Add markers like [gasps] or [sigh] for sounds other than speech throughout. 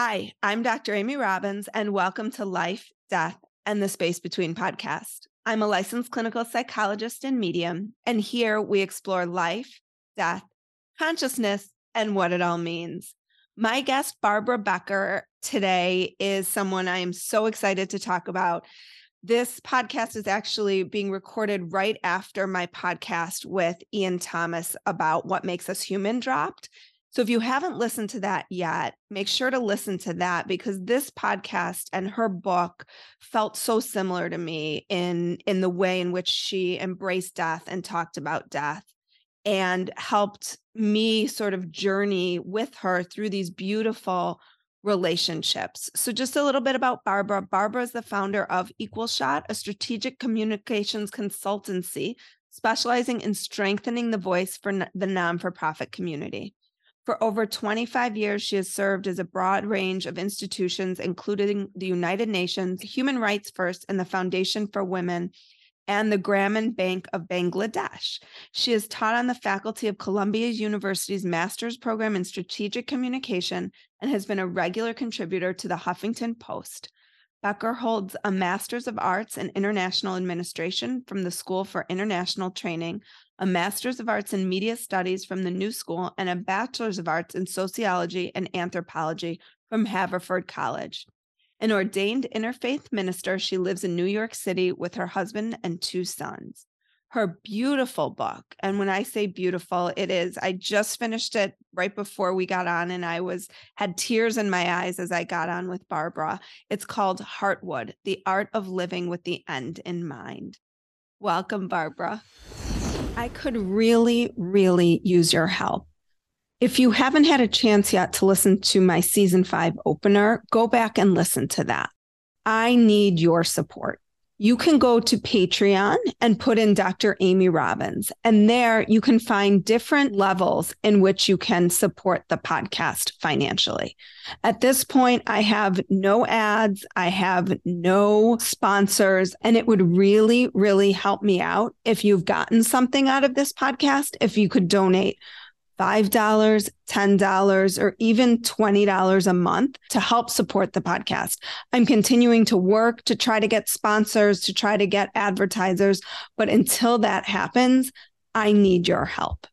Hi, I'm Dr. Amy Robbins, and welcome to Life, Death, and the Space Between podcast. I'm a licensed clinical psychologist and medium, and here we explore life, death, consciousness, and what it all means. My guest, Barbara Becker, today is someone I am so excited to talk about. This podcast is actually being recorded right after my podcast with Ian Thomas about what makes us human dropped. So if you haven't listened to that yet, make sure to listen to that because this podcast and her book felt so similar to me in in the way in which she embraced death and talked about death and helped me sort of journey with her through these beautiful relationships. So, just a little bit about Barbara. Barbara is the founder of Equal Shot, a strategic communications consultancy specializing in strengthening the voice for the non for profit community. For over 25 years, she has served as a broad range of institutions, including the United Nations, Human Rights First, and the Foundation for Women, and the Grameen Bank of Bangladesh. She has taught on the faculty of Columbia University's master's program in strategic communication and has been a regular contributor to the Huffington Post. Becker holds a Master's of Arts in International Administration from the School for International Training, a Master's of Arts in Media Studies from the New School, and a Bachelor's of Arts in Sociology and Anthropology from Haverford College. An ordained interfaith minister, she lives in New York City with her husband and two sons. Her beautiful book, and when I say beautiful, it is. I just finished it right before we got on, and I was had tears in my eyes as I got on with Barbara. It's called Heartwood: The Art of Living with the End in Mind. Welcome, Barbara. I could really, really use your help. If you haven't had a chance yet to listen to my season five opener, go back and listen to that. I need your support you can go to Patreon and put in Dr. Amy Robbins. And there you can find different levels in which you can support the podcast financially. At this point, I have no ads, I have no sponsors, and it would really, really help me out if you've gotten something out of this podcast, if you could donate $5, $10, or even $20 a month to help support the podcast. I'm continuing to work to try to get sponsors, to try to get advertisers. But until that happens, I need your help.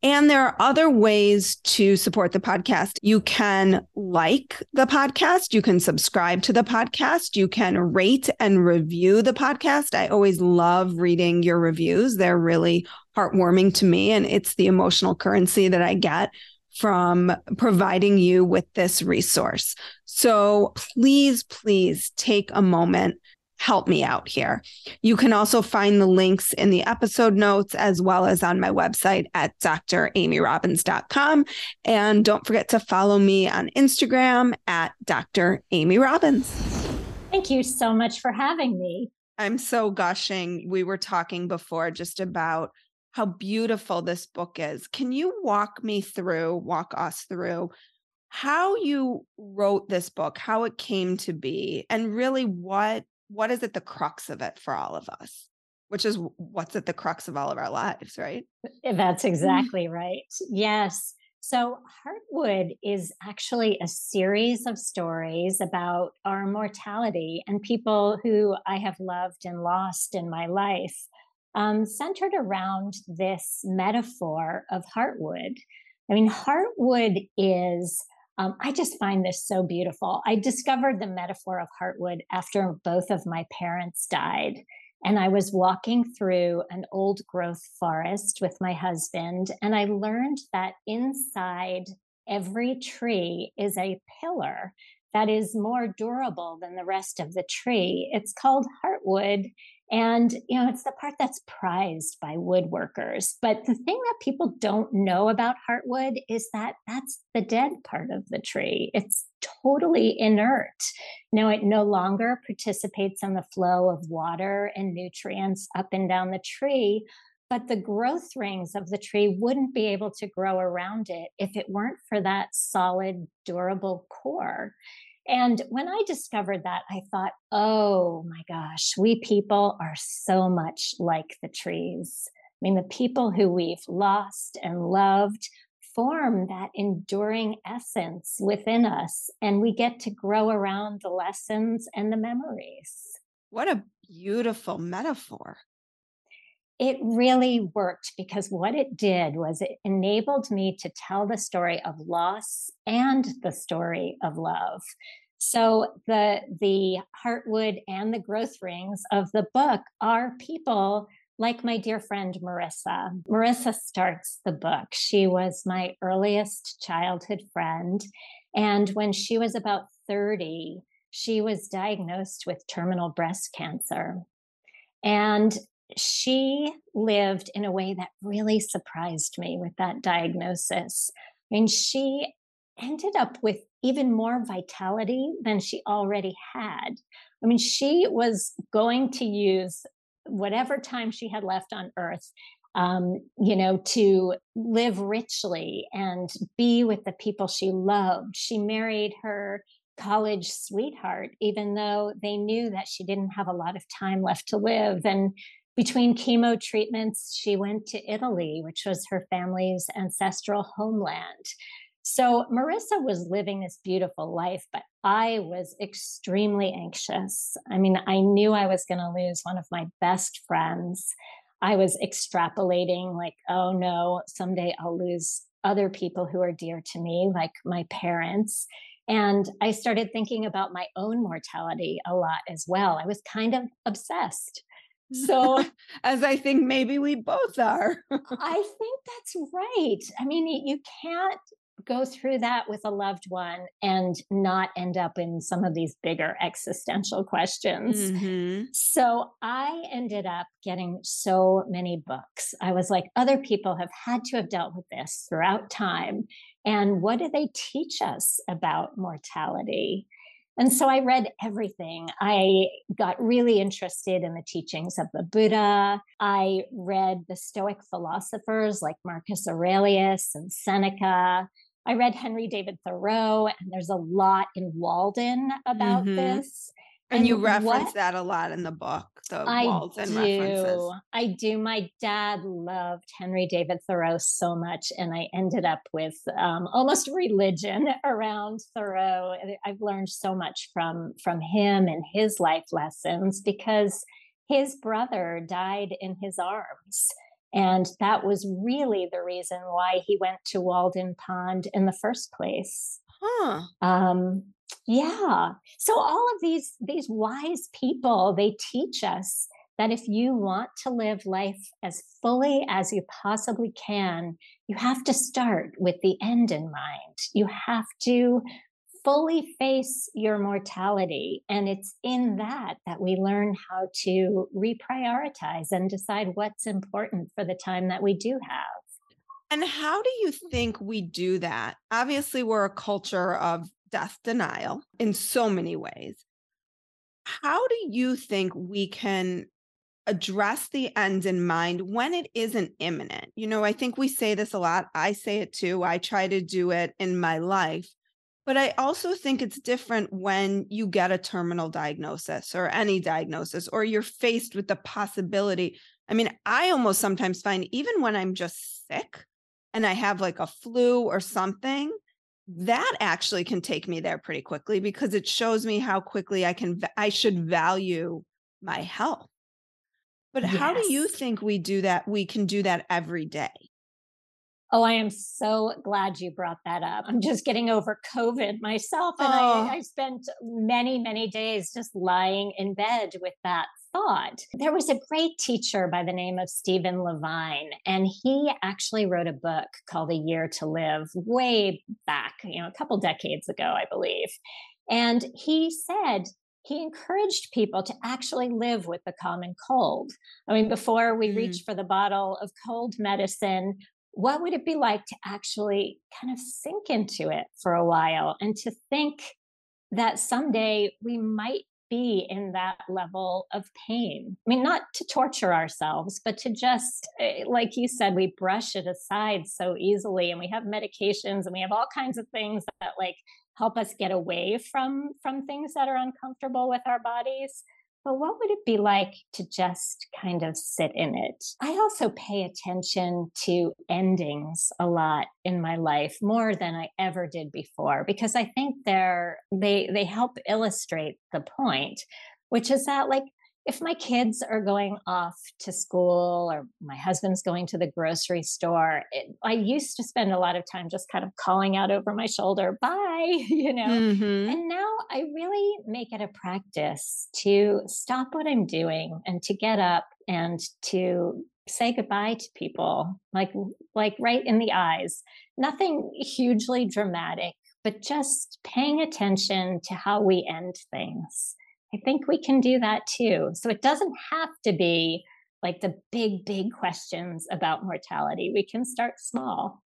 And there are other ways to support the podcast. You can like the podcast. You can subscribe to the podcast. You can rate and review the podcast. I always love reading your reviews. They're really heartwarming to me. And it's the emotional currency that I get from providing you with this resource. So please, please take a moment help me out here. You can also find the links in the episode notes as well as on my website at dramyrobbins.com. And don't forget to follow me on Instagram at Dr. Amy Robbins. Thank you so much for having me. I'm so gushing. We were talking before just about how beautiful this book is. Can you walk me through, walk us through how you wrote this book, how it came to be, and really what what is at the crux of it for all of us? Which is what's at the crux of all of our lives, right? Eh, that's mm-hmm. exactly right. Yes. So, Heartwood is actually a series of stories about our mortality and people who I have loved and lost in my life, um, centered around this metaphor of Heartwood. I mean, Heartwood is um, I just find this so beautiful. I discovered the metaphor of Heartwood after both of my parents died. And I was walking through an old growth forest with my husband, and I learned that inside every tree is a pillar that is more durable than the rest of the tree. It's called heartwood. And, you know, it's the part that's prized by woodworkers. But the thing that people don't know about heartwood is that that's the dead part of the tree. It's totally inert. Now, it no longer participates in the flow of water and nutrients up and down the tree, but the growth rings of the tree wouldn't be able to grow around it if it weren't for that solid, durable core. And when I discovered that, I thought, oh my gosh, we people are so much like the trees. I mean, the people who we've lost and loved form that enduring essence within us and we get to grow around the lessons and the memories. What a beautiful metaphor. It really worked because what it did was it enabled me to tell the story of loss and the story of love. So the the heartwood and the growth rings of the book are people like my dear friend Marissa. Marissa starts the book. She was my earliest childhood friend. And when she was about 30, she was diagnosed with terminal breast cancer. And she lived in a way that really surprised me with that diagnosis. I mean, she ended up with even more vitality than she already had. I mean, she was going to use whatever time she had left on earth um, you know, to live richly and be with the people she loved. She married her college sweetheart, even though they knew that she didn't have a lot of time left to live. And between chemo treatments, she went to Italy, which was her family's ancestral homeland. So Marissa was living this beautiful life, but I was extremely anxious. I mean, I knew I was going to lose one of my best friends. I was extrapolating, like, oh no, someday I'll lose other people who are dear to me, like my parents. And I started thinking about my own mortality a lot as well. I was kind of obsessed. So, [laughs] as I think maybe we both are. [laughs] I think that's right. I mean, you can't go through that with a loved one and not end up in some of these bigger existential questions. Mm-hmm. So I ended up getting so many books. I was like, other people have had to have dealt with this throughout time. And what do they teach us about mortality? And so I read everything. I got really interested in the teachings of the Buddha. I read the Stoic philosophers like Marcus Aurelius and Seneca. I read Henry David Thoreau, and there's a lot in Walden about mm-hmm. this. And, and you reference what, that a lot in the book, the I Walden do. references. I do. My dad loved Henry David Thoreau so much, and I ended up with um, almost [laughs] religion around Thoreau. I've learned so much from from him and his life lessons because his brother died in his arms and that was really the reason why he went to Walden Pond in the first place. Huh. Um, yeah. So all of these these wise people, they teach us that if you want to live life as fully as you possibly can, you have to start with the end in mind. You have to fully face your mortality. And it's in mm. that that we learn how to reprioritize and decide what's important for the time that we do have. And how do you think we do that? Obviously, we're a culture of death denial in so many ways. How do you think we can address the end in mind when it isn't imminent? You know, I think we say this a lot. I say it too. I try to do it in my life. But I also think it's different when you get a terminal diagnosis or any diagnosis, or you're faced with the possibility. I mean, I almost sometimes find even when I'm just sick and I have like a flu or something, that actually can take me there pretty quickly because it shows me how quickly I can, I should value my health. But yes. how do you think we do that? We can do that every day. Oh, I am so glad you brought that up. I'm just getting over COVID myself. And oh. I, I spent many, many days just lying in bed with that thought. There was a great teacher by the name of Stephen Levine, and he actually wrote a book called A Year to Live way back, you know, a couple decades ago, I believe. And he said, he encouraged people to actually live with the common cold. I mean, before we mm. reach for the bottle of cold medicine, what would it be like to actually kind of sink into it for a while and to think that someday we might be in that level of pain. I mean, not to torture ourselves, but to just, eh, like you said, we brush it aside so easily and we have medications and we have all kinds of things that like help us get away from from things that are uncomfortable with our bodies but what would it be like to just kind of sit in it? I also pay attention to endings a lot in my life more than I ever did before because I think they're they they help illustrate the point, which is that like if my kids are going off to school or my husband's going to the grocery store, it, I used to spend a lot of time just kind of calling out over my shoulder, bye, [laughs] you know. Mm-hmm. And now I really make it a practice to stop what I'm doing and to get up and to say goodbye to people like like right in the eyes nothing hugely dramatic but just paying attention to how we end things I think we can do that too. So it doesn't have to be like the big, big questions about mortality. We can start small.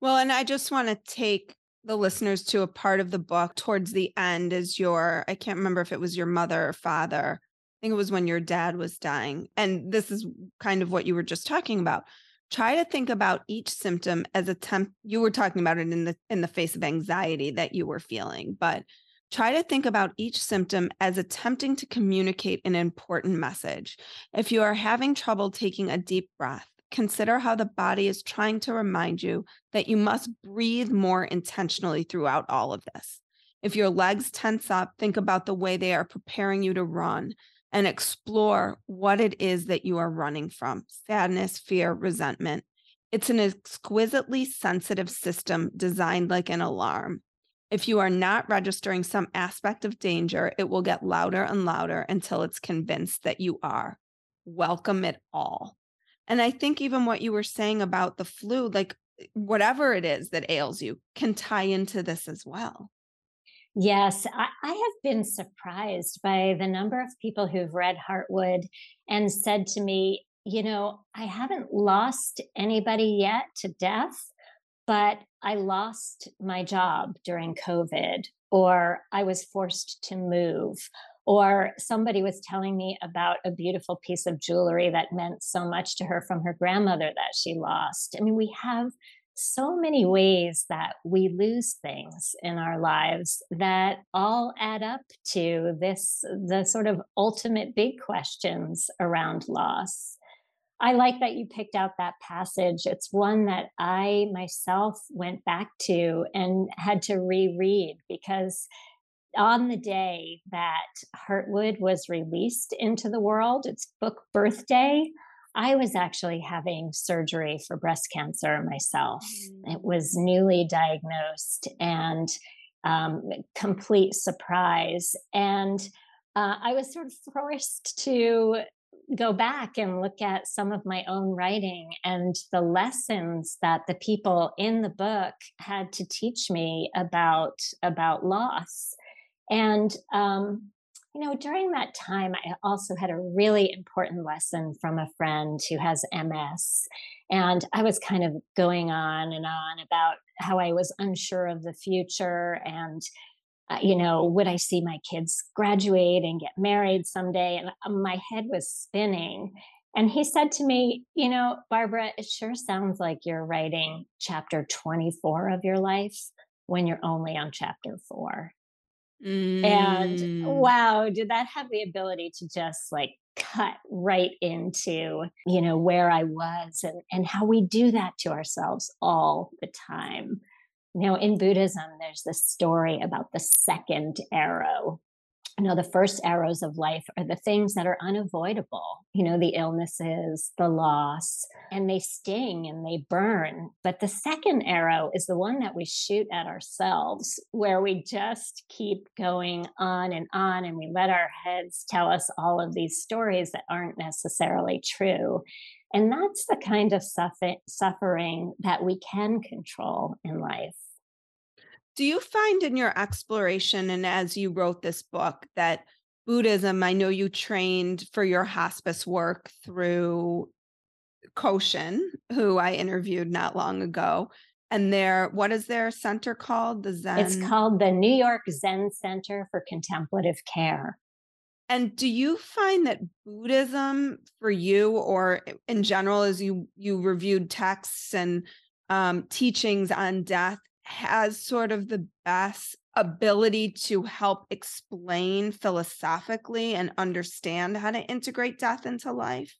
Well, and I just want to take the listeners to a part of the book towards the end is your, I can't remember if it was your mother or father. I think it was when your dad was dying. And this is kind of what you were just talking about. Try to think about each symptom as a temp. You were talking about it in the in the face of anxiety that you were feeling, but Try to think about each symptom as attempting to communicate an important message. If you are having trouble taking a deep breath, consider how the body is trying to remind you that you must breathe more intentionally throughout all of this. If your legs tense up, think about the way they are preparing you to run and explore what it is that you are running from sadness, fear, resentment. It's an exquisitely sensitive system designed like an alarm. If you are not registering some aspect of danger, it will get louder and louder until it's convinced that you are. Welcome it all. And I think even what you were saying about the flu, like whatever it is that ails you, can tie into this as well. Yes, I, I, have been surprised by the number of people who've read Heartwood and said to me, you know, I haven't lost anybody yet to death, but I lost my job during COVID, or I was forced to move, or somebody was telling me about a beautiful piece of jewelry that meant so much to her from her grandmother that she lost. I mean, we have so many ways that we lose things in our lives that all add up to this the sort of ultimate big questions around loss I like that you picked out that passage. It's one that I myself went back to and had to reread because on the day that Heartwood was released into the world, its book birthday, I was actually having surgery for breast cancer myself. Mm. It was newly diagnosed and um, complete surprise. And uh, I was sort of forced to go back and look at some of my own writing and the lessons that the people in the book had to teach me about about loss. And um, you know during that time i also had a really important lesson from a friend who has ms and i was kind of going on and on about how i was unsure of the future and uh, you know, would I see my kids graduate and get married someday? And uh, my head was spinning. And he said to me, You know, Barbara, it sure sounds like you're writing chapter 24 of your life when you're only on chapter four. Mm. And wow, did that have the ability to just like cut right into, you know, where I was and, and how we do that to ourselves all the time. Know, in Buddhism, there's this story about the second arrow. You know, the first arrows of life are the things that are unavoidable, you know, the illnesses, the loss, and they sting and they burn. But the second arrow is the one that we shoot at ourselves, where we just keep going on and on, and we let our heads tell us all of these stories that aren't necessarily true. And that's the kind of suffering that we can control in life. Do you find in your exploration and as you wrote this book that Buddhism, I know you trained for your hospice work through Koshin, who I interviewed not long ago. And their what is their center called? The Zen. It's called the New York Zen Center for Contemplative Care. And do you find that Buddhism for you or in general as you you reviewed texts and um, teachings on death has sort of the best ability to help explain philosophically and understand how to integrate death into life?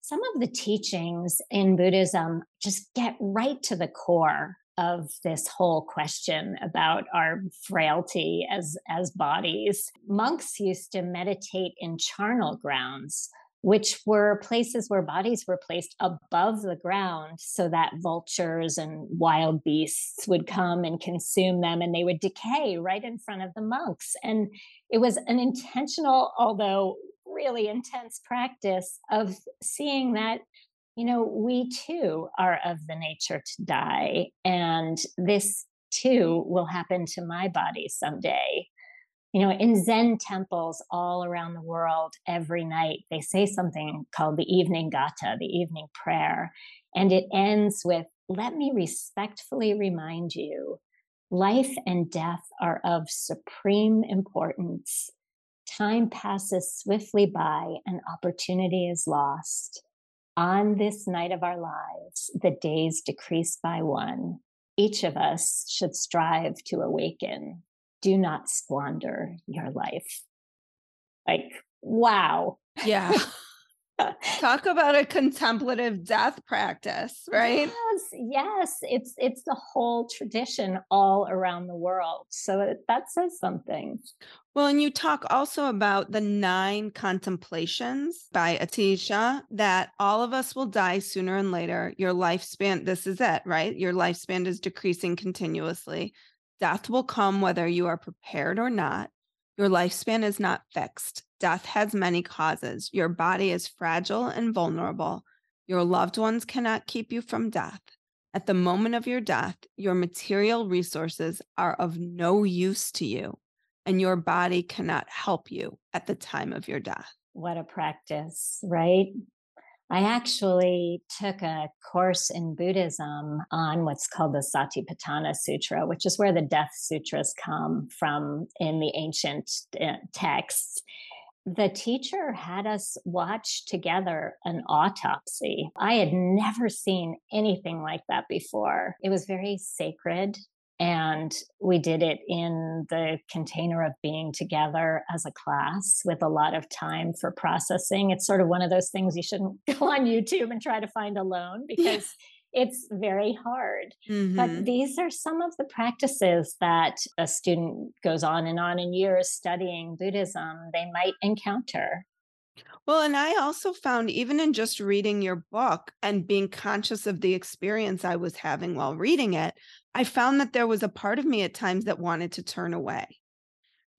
Some of the teachings in Buddhism just get right to the core of this whole question about our frailty as as bodies monks used to meditate in charnel grounds which were places where bodies were placed above the ground so that vultures and wild beasts would come and consume them and they would decay right in front of the monks. And it was an intentional, although really intense practice of seeing that you know we too are of the nature to die and this too will happen to my body someday you know, in Zen temples all around the world, every night they say something called the evening gatha, the evening prayer. And it ends with, Let me respectfully remind you life and death are of supreme importance. Time passes swiftly by and opportunity is lost. On this night of our lives, the days decrease by one. Each of us should strive to awaken do not squander your life. Like, wow. Yeah. [laughs] Talk about a contemplative death practice, right? Yes, yes. It's it's the whole tradition all around the world. So that says something. Well, and you talk also about the nine contemplations by Atisha that all of us will die sooner and later. Your lifespan, this is it, right? Your lifespan is decreasing continuously. Death will come whether you are prepared or not. Your lifespan is not fixed. Death has many causes. Your body is fragile and vulnerable. Your loved ones cannot keep you from death. At the moment of your death, your material resources are of no use to you, and your body cannot help you at the time of your death. What a practice, right? I actually took a course in Buddhism on what's called the Satipatthana Sutra, which is where the death sutras come from in the ancient uh, texts. The teacher had us watch together an autopsy. I had never seen anything like that before. It was very sacred and we did it in the container of being together as a class with a lot of time for processing. It's sort of one of those things you shouldn't [laughs] go on YouTube and try to find alone because yeah. it's very hard. Mm-hmm. But these are some of the practices that a student goes on and on in years studying Buddhism, they might encounter. Well, and I also found, even in just reading your book and being conscious of the experience I was having while reading it, I found that there was a part of me at times that wanted to turn away.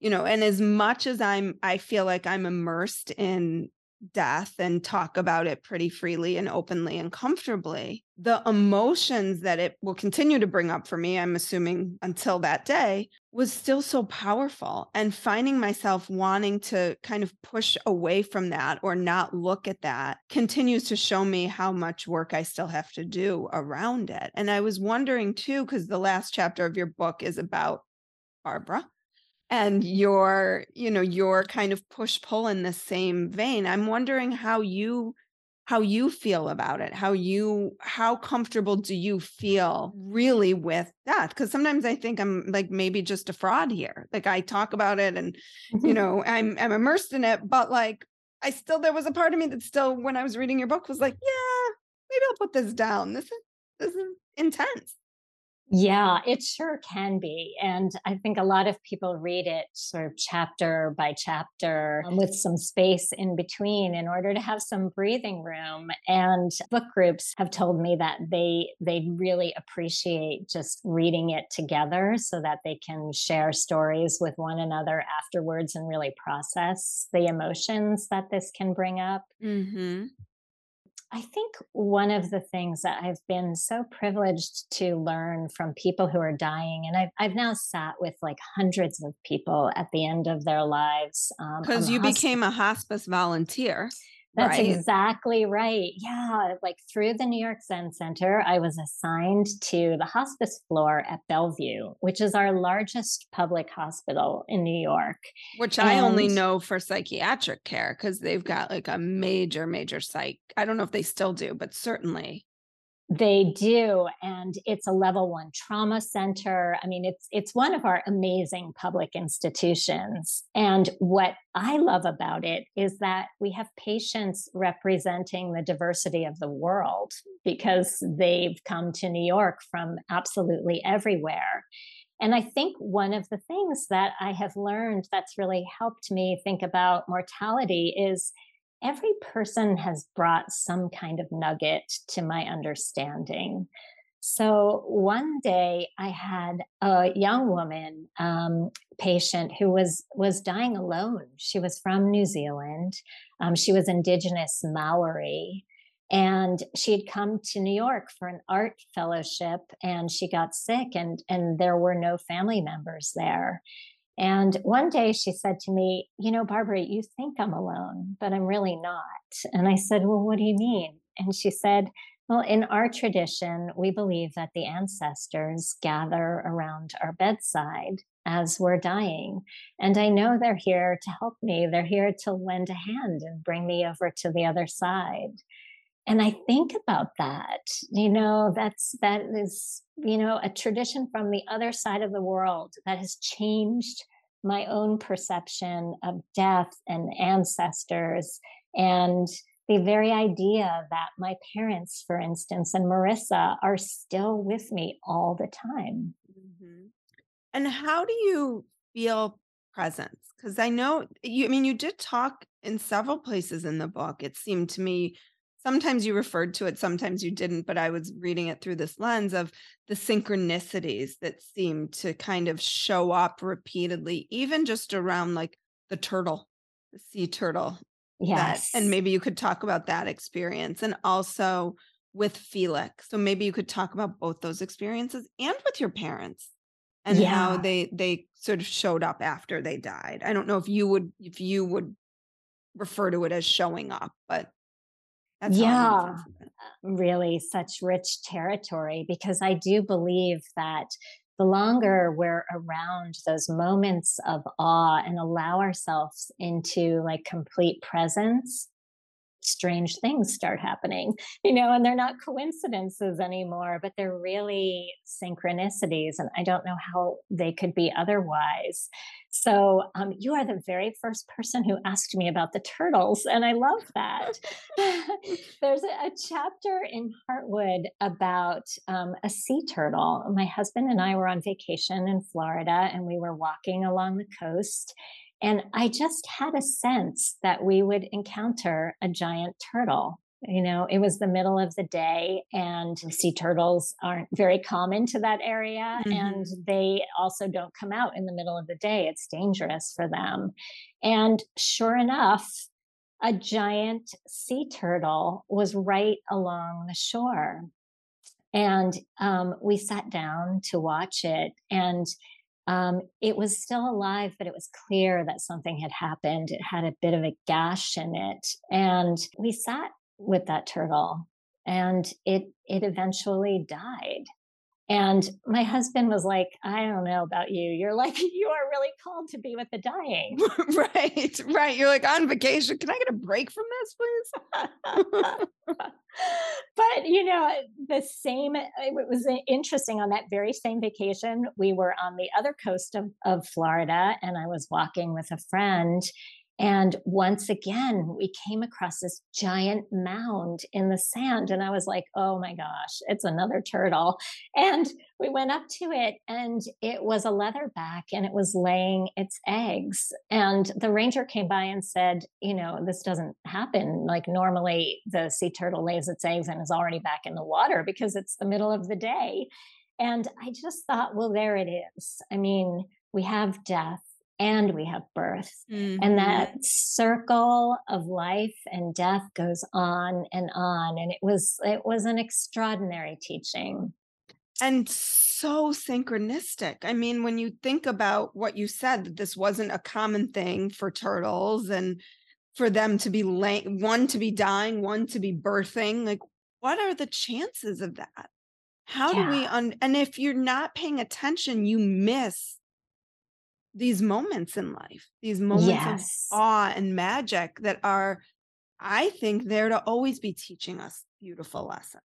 You know, and as much as I'm, I feel like I'm immersed in death and talk about it pretty freely and openly and comfortably, the emotions that it will continue to bring up for me, I'm assuming until that day, was still so powerful. And finding myself wanting to kind of push away from that or not look at that continues to show me how much work I still have to do around it. And I was wondering too, because the last chapter of your book is about Barbara and your you know your kind of push pull in the same vein i'm wondering how you how you feel about it how you how comfortable do you feel really with that? Because sometimes i think i'm like maybe just a fraud here like i talk about it and you mm-hmm. know i'm i'm immersed in it but like i still there was a part of me that still when i was reading your book was like yeah maybe i'll put this down. This is this is intense yeah, it sure can be. And I think a lot of people read it sort of chapter by chapter um, with some space in between in order to have some breathing room. And book groups have told me that they they really appreciate just reading it together so that they can share stories with one another afterwards and really process the emotions that this can bring up. Mm-hmm. I think one of the things that I've been so privileged to learn from people who are dying, and I've, I've now sat with like hundreds of people at the end of their lives. Because um, you became a hospice volunteer. That's right. exactly right. Yeah. Like through the New York Zen Center, I was assigned to the hospice floor at Bellevue, which is our largest public hospital in New York. Which and I only know for psychiatric care because they've got like a major, major psych. I don't know if they still do, but certainly They do, and it's a level 1 trauma center. I mean, it's it's one of our amazing public institutions, and what I love about it is that we have patients representing the diversity of the world because they've come to New York from absolutely everywhere. And I think one of the things that I have learned that's really helped me think about mortality is every person has brought some kind of nugget to my understanding. So one day I had a young woman um, patient who was was dying alone. She was from New Zealand. Um, she was Indigenous Maori, and she had come to New York for an art fellowship, and she got sick, and and there were no family members there. And one day she said to me, You know, Barbara, you think I'm alone, but I'm really not. And I said, Well, what do you mean? And she said, Well, in our tradition, we believe that the ancestors gather around our bedside as we're dying. And I know they're here to help me. They're here to lend a hand and bring me over to the other side. And I think about that, you know, that's, that is, you know, a tradition from the other side of the world that has changed my own perception of death and ancestors and the very idea that my parents, for instance, and Marissa are still with me all the time. Mhm. And how do you feel presence? Because I know you, I mean, you did talk in several places in the book. It seemed to me sometimes you referred to it, sometimes you didn't, but I was reading it through this lens of the synchronicities that seem to kind of show up repeatedly, even just around like the turtle, the sea turtle. That, and maybe you could talk about that experience and also with Felix. So maybe you could talk about both those experiences and with your parents and how they they sort of showed up after they died. I don't know if you would if you would refer to it as showing up, but that's how I'm making Yeah. sense of it. really such rich territory because I do believe that the longer we're around those moments of awe and allow ourselves into like complete presence, strange things start happening, you know, and they're not coincidences anymore, but they're really synchronicities. And I don't know how they could be otherwise. So, um, you are the very first person who asked me about the turtles, and I love that. [laughs] There's a, a chapter in Heartwood about um, a sea turtle. My husband and I were on vacation in Florida, and we were walking along the coast and I just had a sense that we would encounter a giant turtle. You know, it was the middle of the day, and sea turtles aren't very common to that area. And Mhm. they also don't come out in the middle of the day. It's dangerous for them. And sure enough, a giant sea turtle was right along the shore. And um, we sat down to watch it. And um, it was still alive, but it was clear that something had happened. It had a bit of a gash in it, and we sat with that turtle, and it it eventually died. And my husband was like, "I don't know about you. You're like [laughs] you are really called to be with the dying." [laughs] Right, right. You're like, "On vacation. Can I get a break from this, please?" [laughs] but you know the same it was uh, interesting on that very same vacation we were on the other coast of, of florida and i was walking with a friend and once again we came across this giant mound in the sand and i was like oh my gosh it's another turtle. And we went up to it and it was a leatherback and it was laying its eggs. And the ranger came by and said you know this doesn't happen. Like normally the sea turtle lays its eggs and is already back in the water because it's the middle of the day. And i just thought well there it is. I mean we have death and we have birth and Mhm. that circle of life and death goes on and on and it was it was an extraordinary teaching And so synchronistic. I mean, when you think about what you said, that this wasn't a common thing for turtles and for them to be lay one to be dying, one to be birthing, like, what are the chances of that? How do we un and if you're not paying attention, you miss these moments in life, these moments of awe and magic that are, I think, there to always be teaching us beautiful lessons.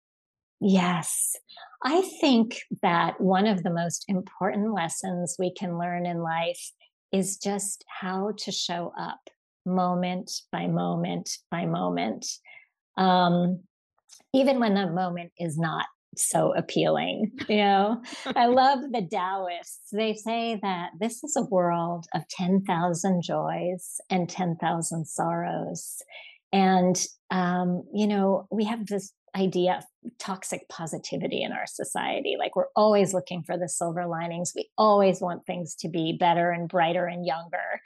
Yes. I think that one of the most important lessons we can learn in life is just how to show up moment by moment by moment. Um, even when the moment is not so appealing. [laughs] You know, I [laughs] love the Taoists. They say that this is a world of 10,000 joys and 10,000 sorrows. And, um, you know, we have this idea of toxic positivity in our society. Like we're always looking for the silver linings. We always want things to be better and brighter and younger.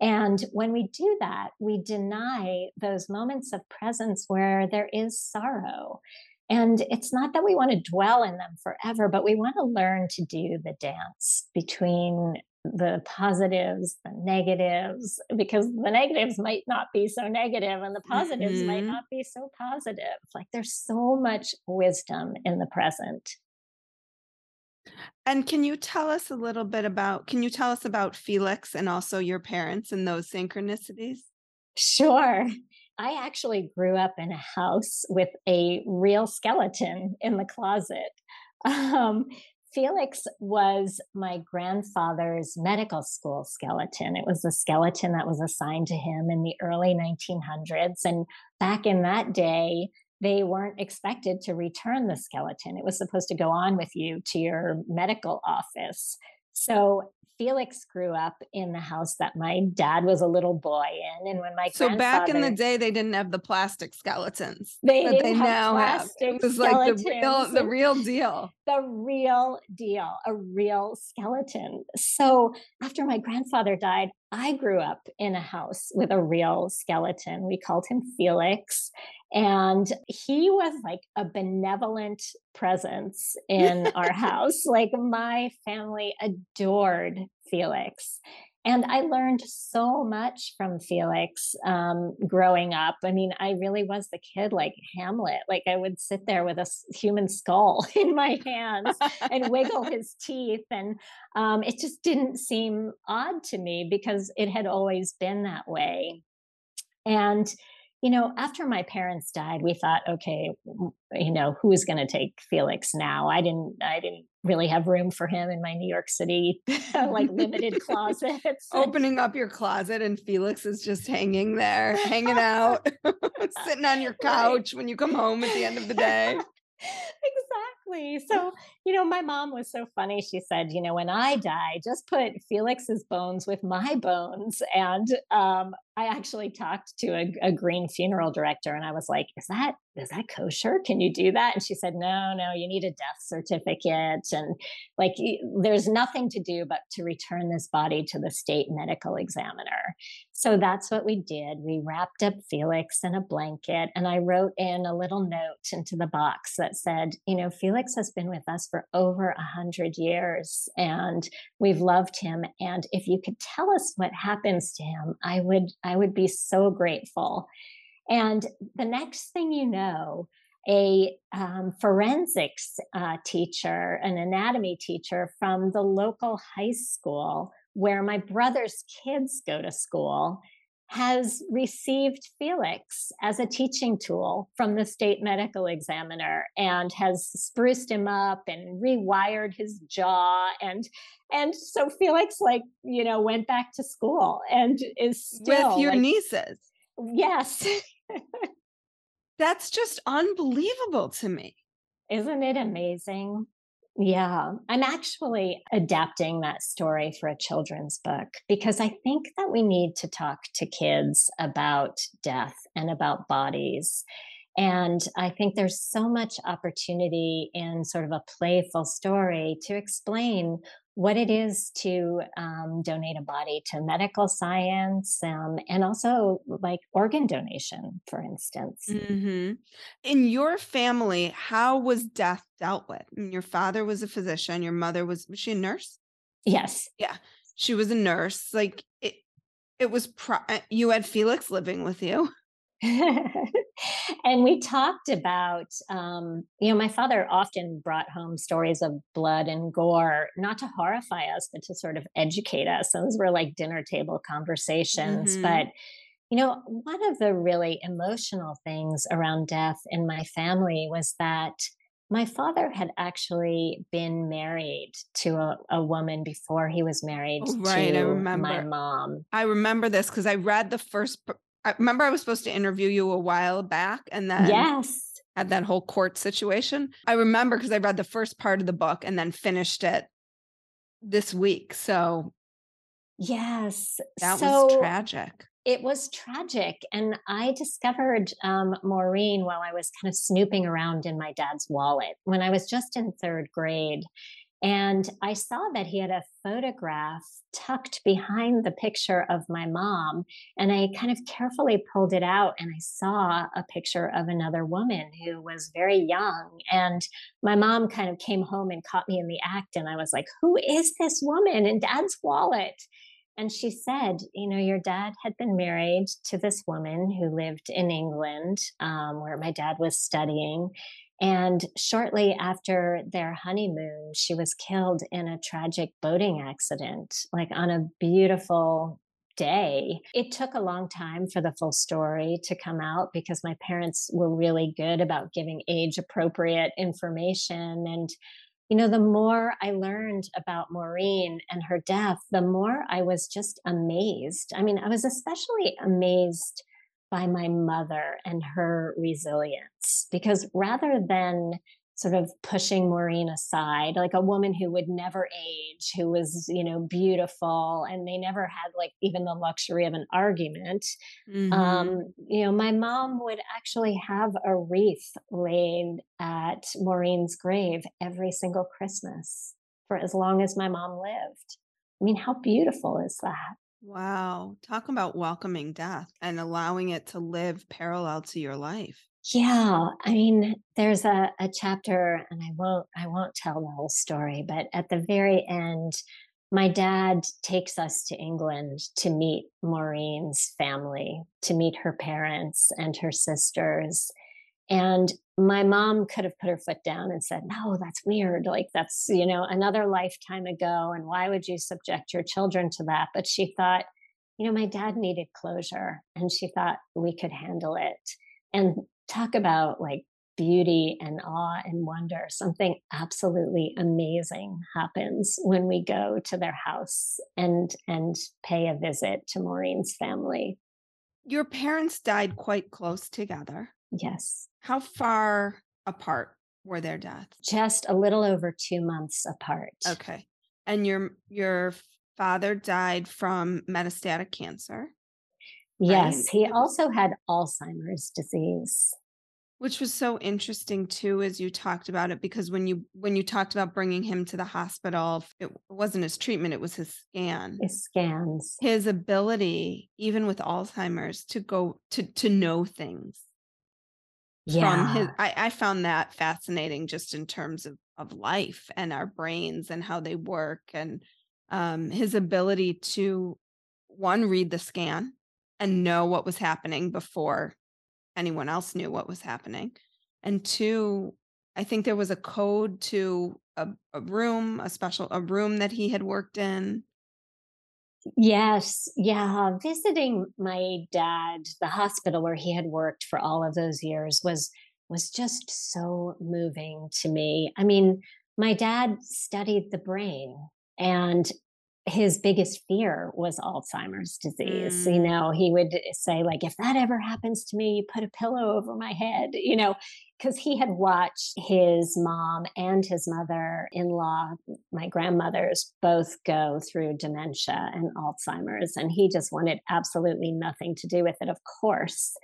And when we do that, we deny those moments of presence where there is sorrow. And it's not that we want to dwell in them forever, but we want to learn to do the dance between the positives, the negatives, because the negatives might not be so negative and the positives mm-hmm. might not be so positive. Like there's so much wisdom in the present. And can you tell us a little bit about, can you tell us about Felix and also your parents and those synchronicities? Sure. I actually grew up in a house with a real skeleton in the closet. Um, Felix was my grandfather's medical school skeleton. It was a skeleton that was assigned to him in the early 1900s. And back in that day, they weren't expected to return the skeleton. It was supposed to go on with you to your medical office. So Felix grew up in the house that my dad was a little boy in, and when my so back in the day they didn't have the plastic skeletons they didn't they have now plastic have. It was like the real, the real deal, the real deal, a real skeleton. So after my grandfather died, I grew up in a house with a real skeleton. We called him Felix, and he was like a benevolent presence in our [laughs] house. Like my family adored Felix. And I learned so much from Felix um, growing up. I mean, I really was the kid like Hamlet. Like I would sit there with a human skull [laughs] in my hands and wiggle [laughs] his teeth. And um, it just didn't seem odd to me because it had always been that way. And you know, after my parents died, we thought, okay, you know, who's going to take Felix now? I didn't, I didn't really have room for him in my New York City, [laughs] like limited closet. [laughs] Opening up your closet and Felix is just hanging there, hanging out, [laughs] sitting on your couch right. when you come home at the end of the day. exactly. So, you know, my mom was so funny. She said, you know, when I die, just put Felix's bones with my bones. And um, I actually talked to a, a, green funeral director and I was like, is that is that kosher? Can you do that? And she said, no, no, you need a death certificate. And like there's nothing to do but to return this body to the state medical examiner. So that's what we did. We wrapped up Felix in a blanket and I wrote in a little note into the box that said, you know, Felix has been with us for over a hundred years and we've loved him. And if you could tell us what happens to him, I would I would be so grateful. And the next thing you know, a um, forensics uh, teacher, an anatomy teacher from the local high school where my brother's kids go to school, has received Felix as a teaching tool from the state medical examiner and has spruced him up and rewired his jaw and and so Felix like you know went back to school and is still with your like, nieces. Yes. That's just unbelievable to me. Isn't it amazing? Yeah, I'm actually adapting that story for a children's book because I think that we need to talk to kids about death and about bodies. And I think there's so much opportunity in sort of a playful story to explain what it is to um, donate a body to medical science um, and also like organ donation, for instance. Mm-hmm. In your family, how was death dealt with? I mean, your father was a physician, your mother was, was she a nurse? Yes. Yeah. She was a nurse. Like it, it was, pro- uh, you had Felix living with you. [laughs] and we talked about, um, you know, my father often brought home stories of blood and gore, not to horrify us, but to sort of educate us. Those were like dinner table conversations. Mm-hmm. But, you know, one of the really emotional things around death in my family was that my father had actually been married to a, a woman before he was married oh, right, to I remember. my mom. I remember this because I read the first. I remember I was supposed to interview you a while back, and then yes, had that whole court situation. I remember because I read the first part of the book and then finished it this week. So yes, that so, was tragic it was tragic. And I discovered um, Maureen while I was kind of snooping around in my dad's wallet when I was just in third grade. And I saw that he had a photograph tucked behind the picture of my mom. And I kind of carefully pulled it out and I saw a picture of another woman who was very young. And my mom kind of came home and caught me in the act. And I was like, Who is this woman in dad's wallet? And she said, you know, your dad had been married to this woman who lived in England, um, where my dad was studying. And shortly after their honeymoon, she was killed in a tragic boating accident, like on a beautiful day. It took a long time for the full story to come out because my parents were really good about giving age appropriate information. And you know, the more I learned about Maureen and her death, the more I was just amazed. I mean, I was especially amazed by my mother and her resilience because rather than sort of pushing Maureen aside, like a woman who would never age, who was, you know, beautiful, and they never had like even the luxury of an argument. Mm-hmm. Um, you know, my mom would actually have a wreath laid at Maureen's grave every single Christmas for as long as my mom lived. I mean, how beautiful is that? Wow. Talk about welcoming death and allowing it to live parallel to your life. Yeah, I mean, there's a, a chapter, and I won't I won't tell the whole story, but at the very end, my dad takes us to England to meet Maureen's family, to meet her parents and her sisters. And my mom could have put her foot down and said, No, that's weird. Like, that's, you know, another lifetime ago. And why would you subject your children to that? But she thought, you know, my dad needed closure and she thought we could handle it. And talk about like beauty and awe and wonder. Something absolutely amazing happens when we go to their house and and pay a visit to Maureen's family. Your parents died quite close together. Yes. How far apart were their deaths? Just a little over 2 months apart. Okay. And your your father died from metastatic cancer. Yes, right? he also had Alzheimer's disease which was so interesting too as you talked about it because when you when you talked about bringing him to the hospital it wasn't his treatment it was his scan his scans his ability even with alzheimer's to go to to know things yeah. from his I, I found that fascinating just in terms of of life and our brains and how they work and um his ability to one read the scan and know what was happening before anyone else knew what was happening. And two, I think there was a code to a, a room, a special a room that he had worked in. Yes, yeah. Visiting my dad, the hospital where he had worked for all of those years was was just so moving to me. I mean, my dad studied the brain and his biggest fear was Alzheimer's disease. Mm. You know, he would say, like, if that ever happens to me, you put a pillow over my head, you know, because he had watched his mom and his mother in law, my grandmothers, both go through dementia and Alzheimer's. And he just wanted absolutely nothing to do with it, of course.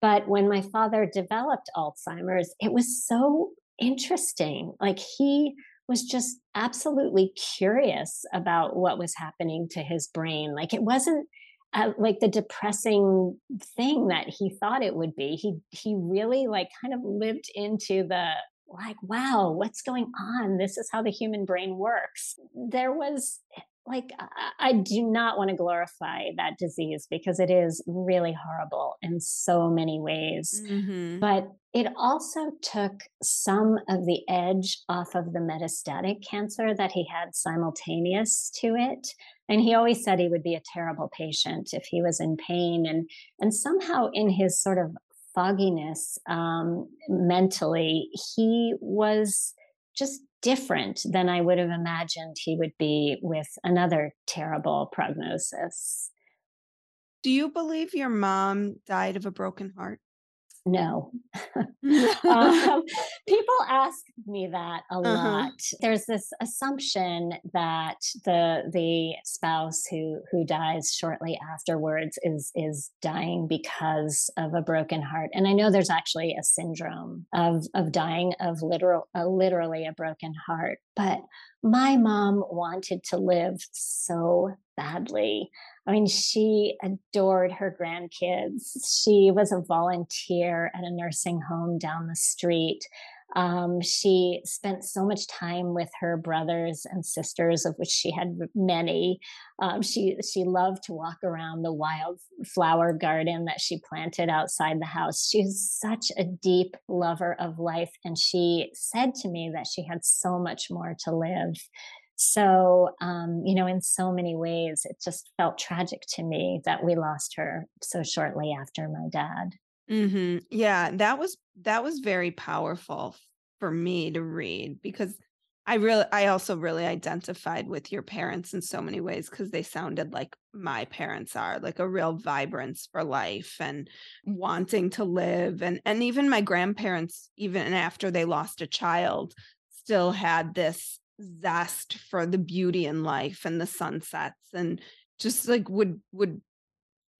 But when my father developed Alzheimer's, it was so interesting. Like, he was just absolutely curious about what was happening to his brain. Like it wasn't uh, like the depressing thing that he thought it would be. He he really like kind of lived into the like wow what's going on this is how the human brain works there was like I, do not want to glorify that disease because it is really horrible in so many ways mm-hmm. but it also took some of the edge off of the metastatic cancer that he had simultaneous to it and he always said he would be a terrible patient if he was in pain and and somehow in his sort of fogginess um, mentally, he was just different than I would have imagined he would be with another terrible prognosis. Do you believe your mom died of a broken heart? No. [laughs] [laughs] um, people ask me that a uh-huh. lot. There's this assumption that the the spouse who who dies shortly afterwards is is dying because of a broken heart. And I know there's actually a syndrome of of dying of literal uh, literally a broken heart. But my mom wanted to live so badly. I mean, she adored her grandkids. She was a volunteer at a nursing home down the street. Um, she spent so much time with her brothers and sisters, of which she had many. Um, she she loved to walk around the wild flower garden that she planted outside the house. She's such a deep lover of life, and she said to me that she had so much more to live. So, um, you know, in so many ways, it just felt tragic to me that we lost her so shortly after my dad. hmm Yeah, that was that was very powerful for me to read because I really I also really identified with your parents in so many ways because they sounded like my parents are, like a real vibrance for life and wanting to live and and even my grandparents even after they lost a child still had this zest for the beauty in life and the sunsets and just like would would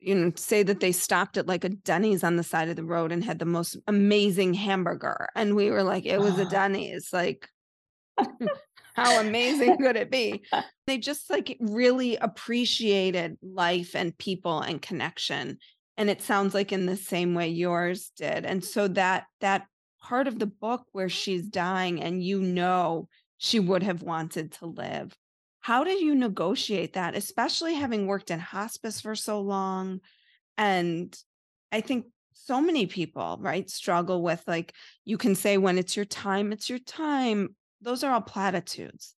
you know say that they stopped at like a Denny's on the side of the road and had the most amazing hamburger and we were like it was a [gasps] Denny's like [laughs] how amazing could it be? [laughs] They just like really appreciated life and people and connection and it sounds like in the same way yours did and so that that part of the book where she's dying and you know she would have wanted to live. How do you negotiate that, especially having worked in hospice for so long? And I think so many people, right, struggle with like, you can say when it's your time, it's your time. Those are all platitudes.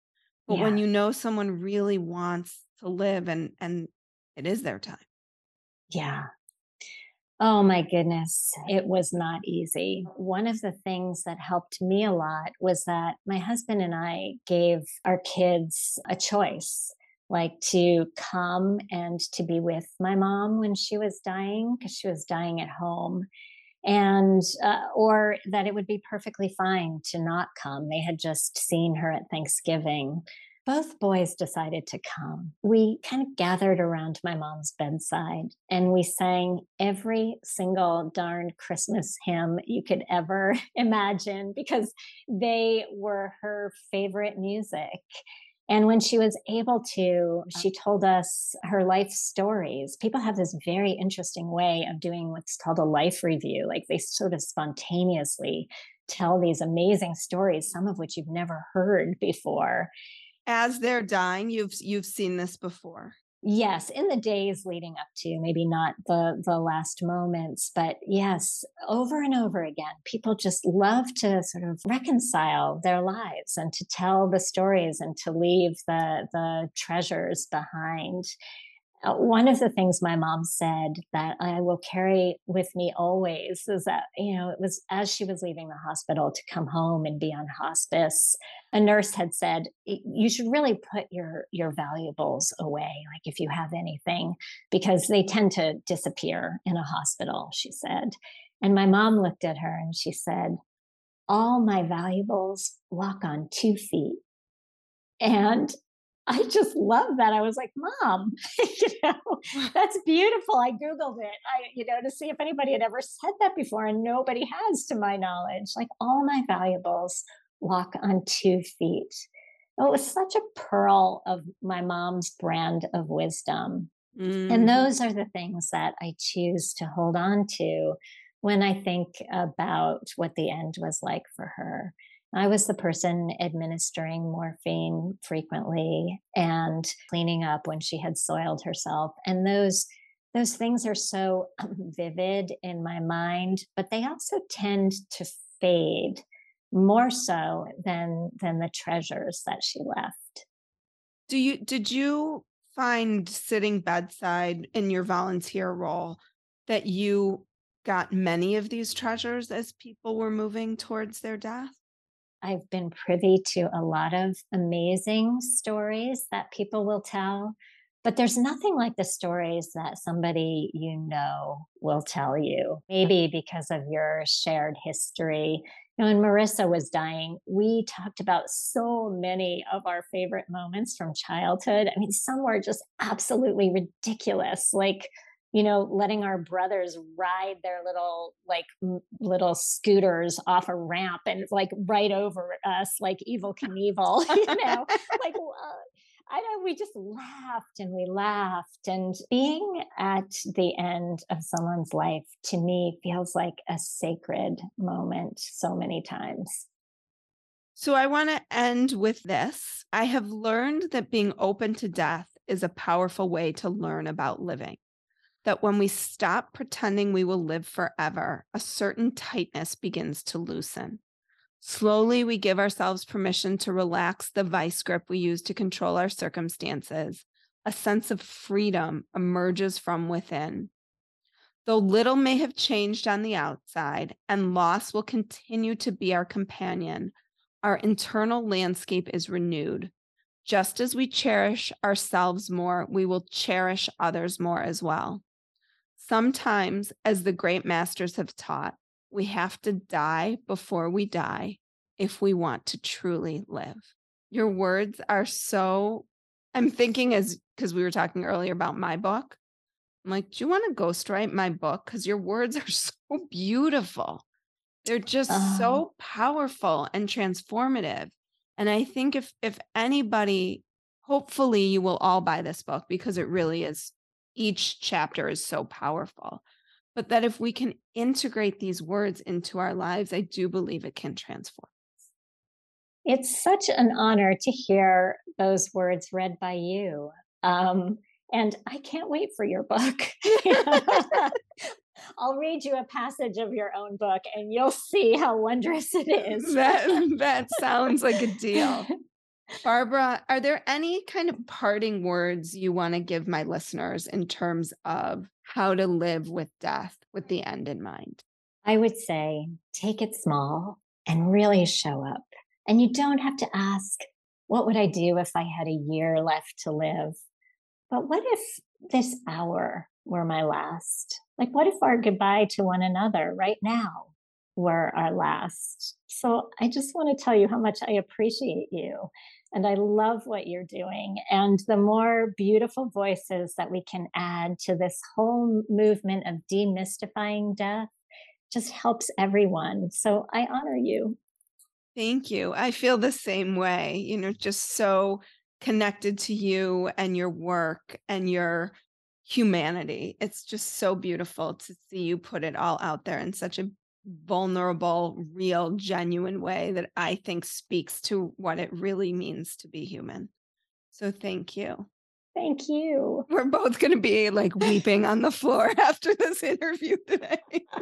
But yeah. when you know someone really wants to live and and it is their time. Yeah. Oh my goodness, it was not easy. One of the things that helped me a lot was that my husband and I gave our kids a choice like to come and to be with my mom when she was dying because she was dying at home and uh, or that it would be perfectly fine to not come they had just seen her at thanksgiving both boys decided to come. We kind of gathered around my mom's bedside and we sang every single darn Christmas hymn you could ever [laughs] imagine because they were her favorite music. And when she was able to, she told us her life stories. People have this very interesting way of doing what's called a life review. Like they sort of spontaneously tell these amazing stories, some of which you've never heard before as they're dying you've you've seen this before? Yes in the days leading up to maybe not the the last moments but yes over and over again people just love to sort of reconcile their lives and to tell the stories and to leave the the treasures behind uh, one of the things my mom said that I will carry with me always is that, you know, it was as she was leaving the hospital to come home and be on hospice, a nurse had said, you should really put your, your valuables away, like if you have anything, because they tend to disappear in a hospital, she said. And my mom looked at her and she said, all my valuables walk on two feet. And I just love that. I was like, Mom, [laughs] you know, that's beautiful. I Googled it, I, you know, to see if anybody had ever said that before, and nobody has to my knowledge. Like all my valuables walk on two feet. Oh, it was such a pearl of my mom's brand of wisdom. Mm. And those are the things that I choose to hold on to when I think about what the end was like for her. I was the person administering morphine frequently and cleaning up when she had soiled herself. And those those things are so [clears throat] vivid in my mind, but they also tend to fade more so than than the treasures that she left. Do you did you find sitting bedside in your volunteer role that you got many of these treasures as people were moving towards their death? I've been privy to a lot of amazing stories that people will tell, but there's nothing like the stories that somebody you know will tell you. Maybe because of your shared history. When Marissa was dying, we talked about so many of our favorite moments from childhood. I mean, some were just absolutely ridiculous, like you know, letting our brothers ride their little like little scooters off a ramp and like right over us like Evel [laughs] Knievel, [laughs] you know, like uh, I know we just laughed and we laughed. And being at the end of someone's life to me feels like a sacred moment so many times. So I want to end with this. I have learned that being open to death is a powerful way to learn about living that when we stop pretending we will live forever, a certain tightness begins to loosen. Slowly, we give ourselves permission to relax the vice grip we use to control our circumstances. A sense of freedom emerges from within. Though little may have changed on the outside, and loss will continue to be our companion, our internal landscape is renewed. Just as we cherish ourselves more, we will cherish others more as well. Sometimes, as the great masters have taught, we have to die before we die if we want to truly live. Your words are so, I'm thinking as, because we were talking earlier about my book. I'm like, do you want to ghostwrite my book? Because your words are [laughs] so beautiful. They're just uh, so powerful and transformative. And I think if if anybody, hopefully you will all buy this book because it really is each chapter is so powerful. But that if we can integrate these words into our lives, I do believe it can transform. It's such an honor to hear those words read by you. Um, and I can't wait for your book. [laughs] I'll read you a passage of your own book and you'll see how wondrous it is. that, that sounds like a deal. [laughs] Barbara, are there any kind of parting words you want to give my listeners in terms of how to live with death with the end in mind? I would say take it small and really show up. And you don't have to ask, what would I do if I had a year left to live? But what if this hour were my last? Like, what if our goodbye to one another right now were our last? So I just want to tell you how much I appreciate you and I love what you're doing. And the more beautiful voices that we can add to this whole movement of demystifying death just helps everyone. So I honor you. Thank you. I feel the same way, you know, just so connected to you and your work and your humanity. It's just so beautiful to see you put it all out there in such a vulnerable, real, genuine way that I think speaks to what it really means to be human. So thank you. Thank you. We're both going to be like weeping on the floor [laughs] after this interview today. [laughs]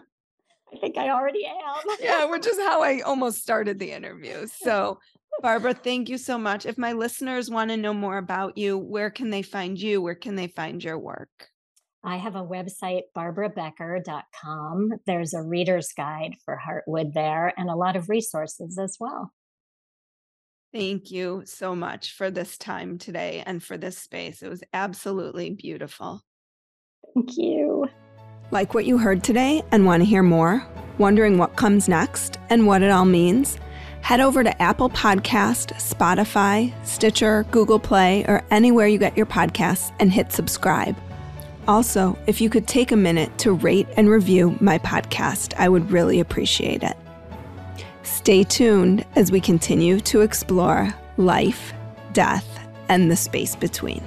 I think I already am. [laughs] yeah, which is how I almost started the interview. So, Barbara, thank you so much. If my listeners want to know more about you, where can they find you? Where can they find your work? I have a website, barbarabecker.com. There's a reader's guide for Heartwood there and a lot of resources as well. Thank you so much for this time today and for this space. It was absolutely beautiful. Thank you. Like what you heard today and want to hear more? Wondering what comes next and what it all means? Head over to Apple Podcast, Spotify, Stitcher, Google Play, or anywhere you get your podcasts and hit subscribe. Also, if you could take a minute to rate and review my podcast, I would really appreciate it. Stay tuned as we continue to explore life, death, and the space between.